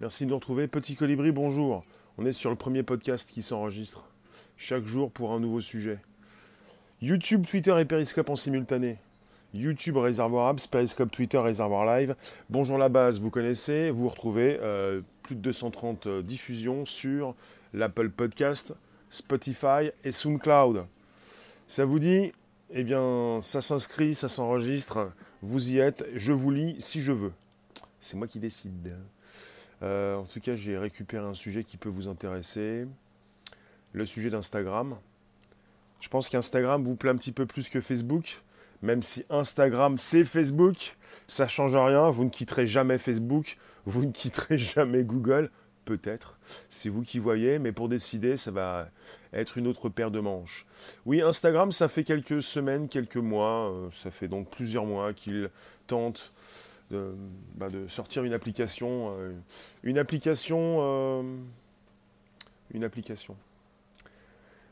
Merci de nous retrouver. Petit Colibri, bonjour. On est sur le premier podcast qui s'enregistre. Chaque jour pour un nouveau sujet. YouTube, Twitter et Periscope en simultané. YouTube Réservoir Apps, Periscope Twitter Réservoir Live. Bonjour la base, vous connaissez, vous retrouvez euh, plus de 230 euh, diffusions sur l'Apple Podcast, Spotify et SoundCloud. Ça vous dit? Eh bien, ça s'inscrit, ça s'enregistre, vous y êtes, je vous lis si je veux. C'est moi qui décide. Euh, en tout cas, j'ai récupéré un sujet qui peut vous intéresser. Le sujet d'Instagram. Je pense qu'Instagram vous plaît un petit peu plus que Facebook. Même si Instagram c'est Facebook, ça ne change rien. Vous ne quitterez jamais Facebook. Vous ne quitterez jamais Google. Peut-être. C'est vous qui voyez. Mais pour décider, ça va être une autre paire de manches. Oui, Instagram, ça fait quelques semaines, quelques mois. Euh, ça fait donc plusieurs mois qu'il tente bah, de, sortir une application. Euh, une application. Euh, une application.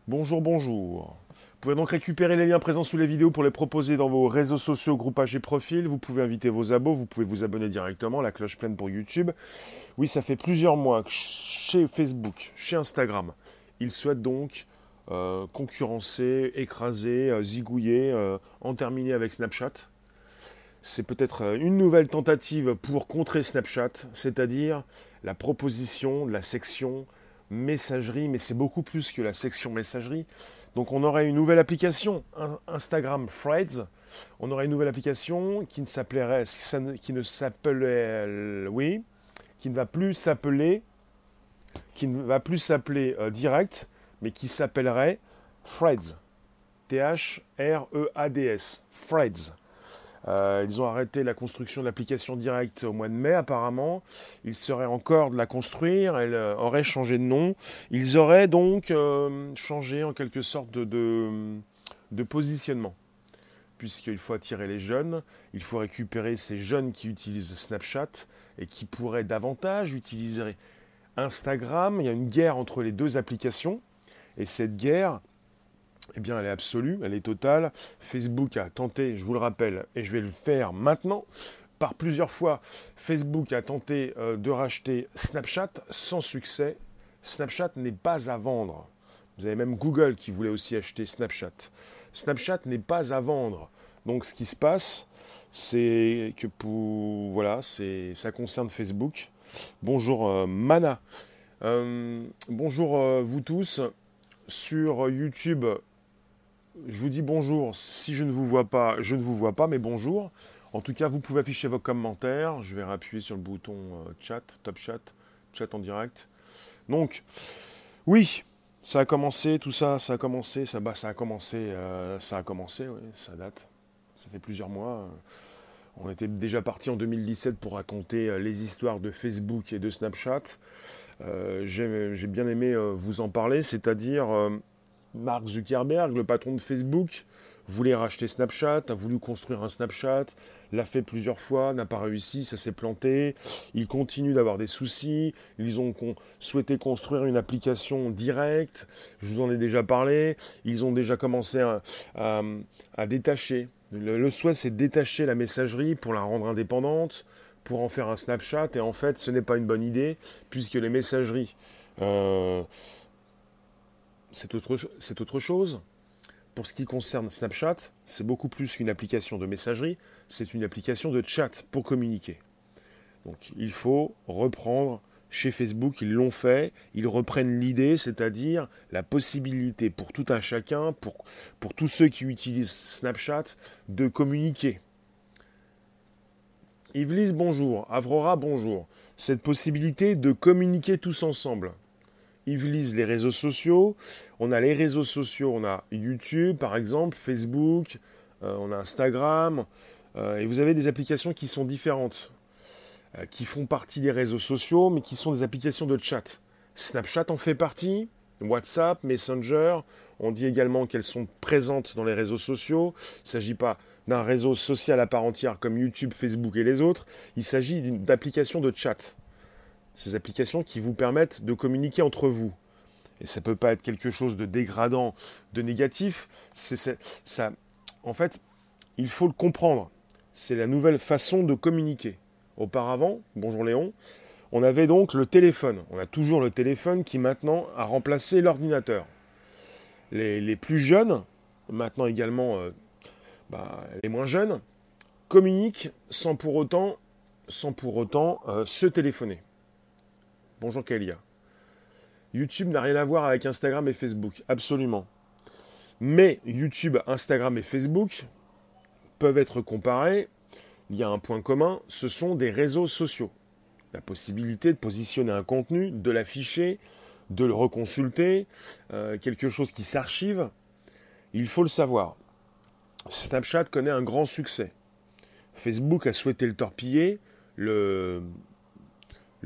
Bonjour, bonjour. Vous pouvez donc récupérer les liens présents sous les vidéos pour les proposer dans vos réseaux sociaux, groupages et profils. Vous pouvez inviter vos abos, vous pouvez vous abonner directement, la cloche pleine pour YouTube. Oui, ça fait plusieurs mois que chez Facebook, chez Instagram, ils souhaitent donc euh, concurrencer, écraser, zigouiller, en terminer avec Snapchat c'est peut-être euh, une nouvelle tentative pour contrer Snapchat, c'est-à-dire la proposition de la section messagerie, mais c'est beaucoup plus que la section messagerie. Donc on aurait une nouvelle application, Instagram Threads. On aurait une nouvelle application qui ne s'appellerait, qui ne s'appelait, oui, qui ne va plus s'appeler, qui ne va plus s'appeler euh, Direct, mais qui s'appellerait Threads. T-H-R-E-A-D-S. Threads. Euh, ils ont arrêté la construction de l'application directe au mois de mai apparemment. Ils seraient encore de la construire, elle euh, aurait changé de nom. Ils auraient donc euh, changé en quelque sorte de, de positionnement. Puisqu'il faut attirer les jeunes, il faut récupérer ces jeunes qui utilisent Snapchat et qui pourraient davantage utiliser Instagram. Il y a une guerre entre les deux applications. Et cette guerre, eh bien, elle est absolue, elle est totale. Facebook a tenté, je vous le rappelle, et je vais le faire maintenant, par plusieurs fois, Facebook a tenté euh, de racheter Snapchat sans succès. Snapchat n'est pas à vendre. Vous avez même Google qui voulait aussi acheter Snapchat. Snapchat n'est pas à vendre. Donc ce qui se passe, c'est que pour voilà, c'est ça concerne Facebook. Bonjour euh, Mana. Euh, bonjour vous tous sur YouTube je vous dis bonjour. Si je ne vous vois pas, je ne vous vois pas, mais bonjour. En tout cas, vous pouvez afficher vos commentaires. Je vais appuyer sur le bouton euh, chat, top chat, chat en direct. Donc, oui, ça a commencé, tout ça, ça a commencé, ça, bah, ça a commencé, euh, ça a commencé, ça date. Ça fait plusieurs mois. On était déjà parti en 2017 pour raconter euh, les histoires de Facebook et de Snapchat. J'ai bien aimé vous en parler, c'est-à-dire Mark Zuckerberg, le patron de Facebook, voulait racheter Snapchat, a voulu construire un Snapchat, l'a fait plusieurs fois, n'a pas réussi, ça s'est planté. Il continue d'avoir des soucis. Ils ont souhaité construire une application directe. Je vous en ai déjà parlé. Ils ont déjà commencé à, détacher. Le, souhait, c'est de détacher la messagerie pour la rendre indépendante, pour en faire un Snapchat. Et en fait, ce n'est pas une bonne idée, puisque les messageries. Euh, c'est autre, chose. Pour ce qui concerne Snapchat, c'est beaucoup plus qu'une application de messagerie, c'est une application de chat pour communiquer. Donc il faut reprendre chez Facebook, ils l'ont fait, ils reprennent l'idée, c'est-à-dire la possibilité pour tout un chacun, pour, pour tous ceux qui utilisent Snapchat, de communiquer. Yvelis, bonjour. Avrora, bonjour. Cette possibilité de communiquer tous ensemble lisent les réseaux sociaux. On a les réseaux sociaux, on a YouTube par exemple, Facebook, euh, on a Instagram, euh, et vous avez des applications qui sont différentes, euh, qui font partie des réseaux sociaux, mais qui sont des applications de chat. Snapchat en fait partie, WhatsApp, Messenger, on dit également qu'elles sont présentes dans les réseaux sociaux. Il ne s'agit pas d'un réseau social à part entière comme YouTube, Facebook et les autres, il s'agit d'applications de chat ces applications qui vous permettent de communiquer entre vous. Et ça ne peut pas être quelque chose de dégradant, de négatif. Ça, en fait, il faut le comprendre. C'est la nouvelle façon de communiquer. Auparavant, bonjour Léon, On avait donc le téléphone. On a toujours le téléphone qui maintenant a remplacé l'ordinateur. Les, plus jeunes, maintenant également euh, bah, les moins jeunes, communiquent sans pour autant, sans pour autant euh, se téléphoner. Bonjour Kalia. YouTube n'a rien à voir avec Instagram et Facebook, absolument. Mais YouTube, Instagram et Facebook peuvent être comparés. Il y a un point commun, ce sont des réseaux sociaux. La possibilité de positionner un contenu, de l'afficher, de le reconsulter, euh, quelque chose qui s'archive, il faut le savoir. Snapchat connaît un grand succès. Facebook a souhaité le torpiller, le,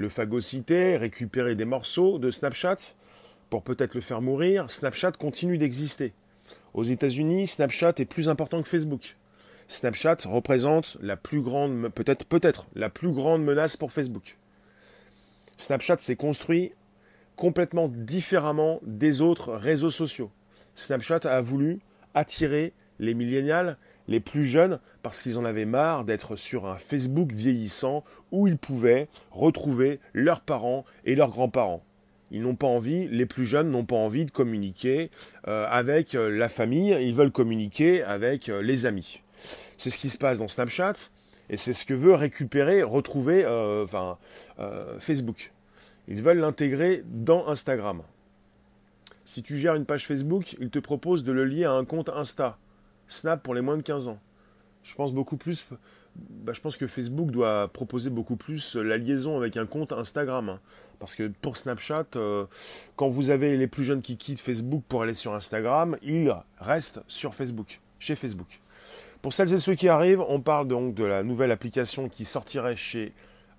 le phagocyter, récupérer des morceaux de Snapchat pour peut-être le faire mourir. Snapchat continue d'exister. Aux États-Unis, Snapchat est plus important que Facebook. Snapchat représente la plus grande, peut-être, peut-être, la plus grande menace pour Facebook. Snapchat s'est construit complètement différemment des autres réseaux sociaux. Snapchat a voulu attirer les millénials, les plus jeunes, parce qu'ils en avaient marre d'être sur un Facebook vieillissant où ils pouvaient retrouver leurs parents et leurs grands-parents. Ils n'ont pas envie, les plus jeunes n'ont pas envie de communiquer euh, avec euh, la famille, ils veulent communiquer avec euh, les amis. C'est ce qui se passe dans Snapchat et c'est ce que veut récupérer, retrouver Facebook. Ils veulent l'intégrer dans Instagram. Si tu gères une page Facebook, ils te proposent de le lier à un compte Insta. Snap pour les moins de 15 ans. Je pense beaucoup plus. Bah, je pense que Facebook doit proposer beaucoup plus la liaison avec un compte Instagram. Hein. Parce que pour Snapchat, euh, quand vous avez les plus jeunes qui quittent Facebook pour aller sur Instagram, ils restent sur Facebook, chez Facebook. Pour celles et ceux qui arrivent, on parle donc de la nouvelle application qui sortirait chez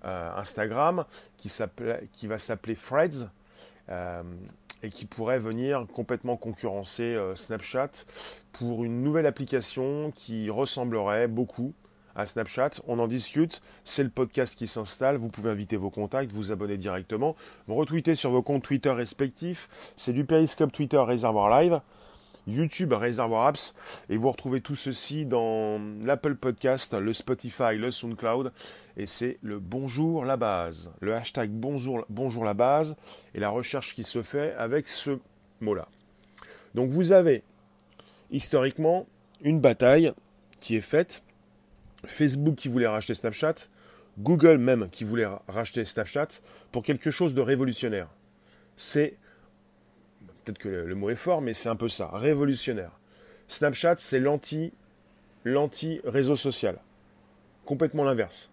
euh, Instagram, qui, va s'appeler Threads. Euh, et qui pourrait venir complètement concurrencer euh, Snapchat pour une nouvelle application qui ressemblerait beaucoup à Snapchat. On en discute, c'est le podcast qui s'installe, vous pouvez inviter vos contacts, vous abonner directement, me retweeter sur vos comptes Twitter respectifs, c'est du Periscope Twitter Réservoir Live. YouTube Réservoir Apps. Et vous retrouvez tout ceci dans l'Apple Podcast, le Spotify, le SoundCloud. Et c'est le bonjour la base, le hashtag bonjour, la base et la recherche qui se fait avec ce mot-là. Donc vous avez historiquement une bataille qui est faite, Facebook qui voulait racheter Snapchat, Google même qui voulait racheter Snapchat pour quelque chose de révolutionnaire. C'est peut-être que le, mot est fort, mais c'est un peu ça, révolutionnaire. Snapchat, c'est l'anti, l'anti-réseau social. Complètement l'inverse.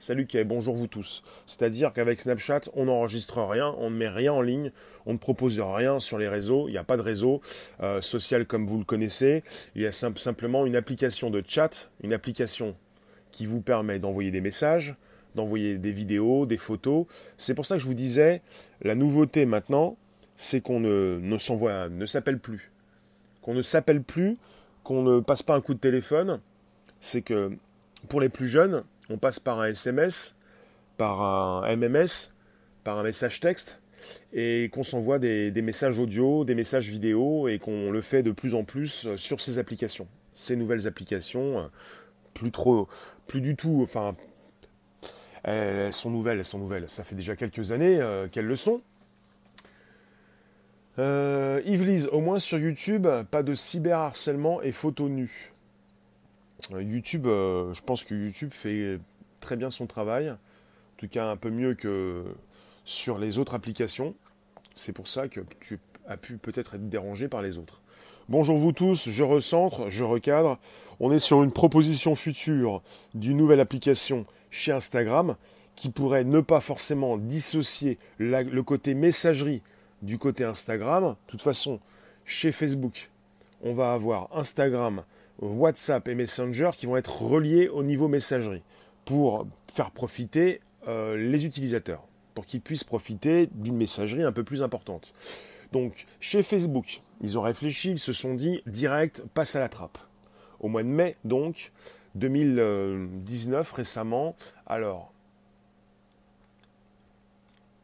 Salut Kay, bonjour vous tous. C'est-à-dire qu'avec Snapchat, on n'enregistre rien, on ne met rien en ligne, on ne propose rien sur les réseaux, il n'y a pas de réseau euh, social comme vous le connaissez, il y a simplement une application de chat, une application qui vous permet d'envoyer des messages, d'envoyer des vidéos, des photos. C'est pour ça que je vous disais, la nouveauté maintenant, c'est qu'on ne, ne s'envoie, ne s'appelle plus. Qu'on ne s'appelle plus, qu'on ne passe pas un coup de téléphone. C'est que pour les plus jeunes, on passe par un SMS, par un MMS, par un message texte, et qu'on s'envoie des, messages audio, des messages vidéo, et qu'on le fait de plus en plus sur ces applications. Ces nouvelles applications, plus trop, plus du tout, enfin, elles sont nouvelles, elles sont nouvelles. Ça fait déjà quelques années euh, qu'elles le sont. Euh, Yves au moins sur YouTube, pas de cyberharcèlement et photos nues. Euh, YouTube, euh, je pense que YouTube fait très bien son travail, en tout cas un peu mieux que sur les autres applications. C'est pour ça que tu as pu peut-être être dérangé par les autres. Bonjour vous tous, je recentre, je recadre. On est sur une proposition future d'une nouvelle application chez Instagram qui pourrait ne pas forcément dissocier le côté messagerie du côté Instagram. De toute façon, chez Facebook, on va avoir Instagram, WhatsApp et Messenger qui vont être reliés au niveau messagerie pour faire profiter euh, les utilisateurs, pour qu'ils puissent profiter d'une messagerie un peu plus importante. Donc, chez Facebook, ils ont réfléchi, ils se sont dit direct, passe à la trappe. Au mois de mai, donc, 2019, récemment, alors,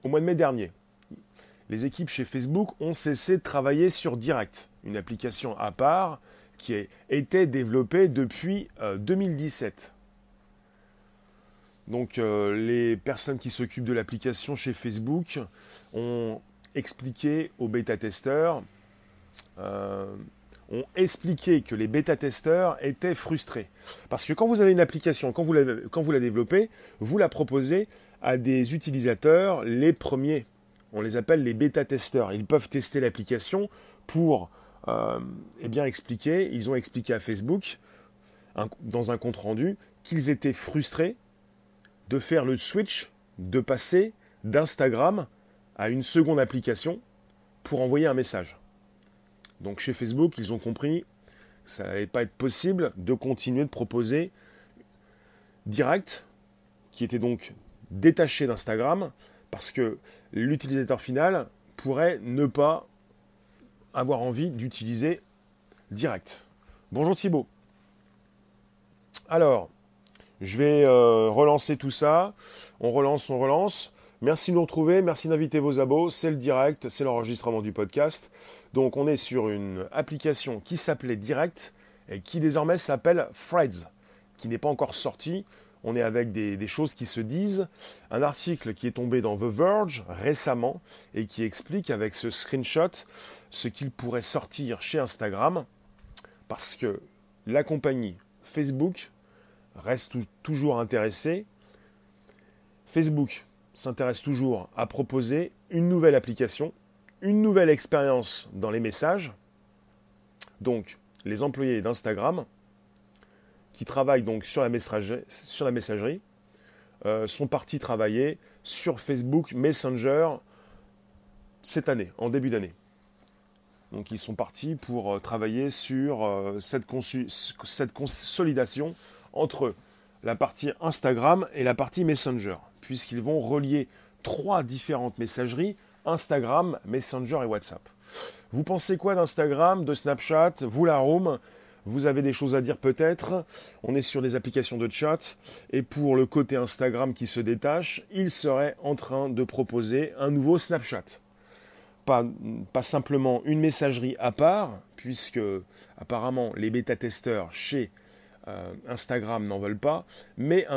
au mois de mai dernier, les équipes chez Facebook ont cessé de travailler sur Direct, une application à part qui a été développée depuis 2017. Donc euh, les personnes qui s'occupent de l'application chez Facebook ont expliqué aux bêta-testeurs, euh, ont expliqué que les bêta-testeurs étaient frustrés. Parce que quand vous avez une application, quand vous la développez, vous la proposez à des utilisateurs les premiers. On les appelle les bêta-testeurs. Ils peuvent tester l'application pour euh, eh expliquer, ils ont expliqué à Facebook, dans un compte rendu, qu'ils étaient frustrés de faire le switch, de passer d'Instagram à une seconde application pour envoyer un message. Donc chez Facebook, ils ont compris que ça n'allait pas être possible de continuer de proposer direct, qui était donc détaché d'Instagram, parce que l'utilisateur final pourrait ne pas avoir envie d'utiliser direct. Bonjour Thibaut. Alors, je vais euh, relancer tout ça. On relance, on relance. Merci de nous retrouver, merci d'inviter vos abos. C'est le direct, c'est l'enregistrement du podcast. Donc on est sur une application qui s'appelait Direct et qui désormais s'appelle Threads, qui n'est pas encore sortie. On est avec des, choses qui se disent. Un article qui est tombé dans The Verge récemment et qui explique avec ce screenshot ce qu'il pourrait sortir chez Instagram parce que la compagnie Facebook reste toujours intéressée. Facebook s'intéresse toujours à proposer une nouvelle application, une nouvelle expérience dans les messages. Donc, les employés d'Instagram, qui travaillent donc sur la messagerie, sur la messagerie euh, sont partis travailler sur Facebook Messenger cette année, en début d'année. Donc ils sont partis pour euh, travailler sur euh, cette, cette consolidation entre la partie Instagram et la partie Messenger puisqu'ils vont relier trois différentes messageries, Instagram, Messenger et WhatsApp. Vous pensez quoi d'Instagram, de Snapchat, vous la room vous avez des choses à dire peut-être. On est sur des applications de chat. Et pour le côté Instagram qui se détache, il serait en train de proposer un nouveau Snapchat. Pas, pas simplement une messagerie à part, puisque apparemment les bêta-testeurs chez euh, Instagram n'en veulent pas, mais un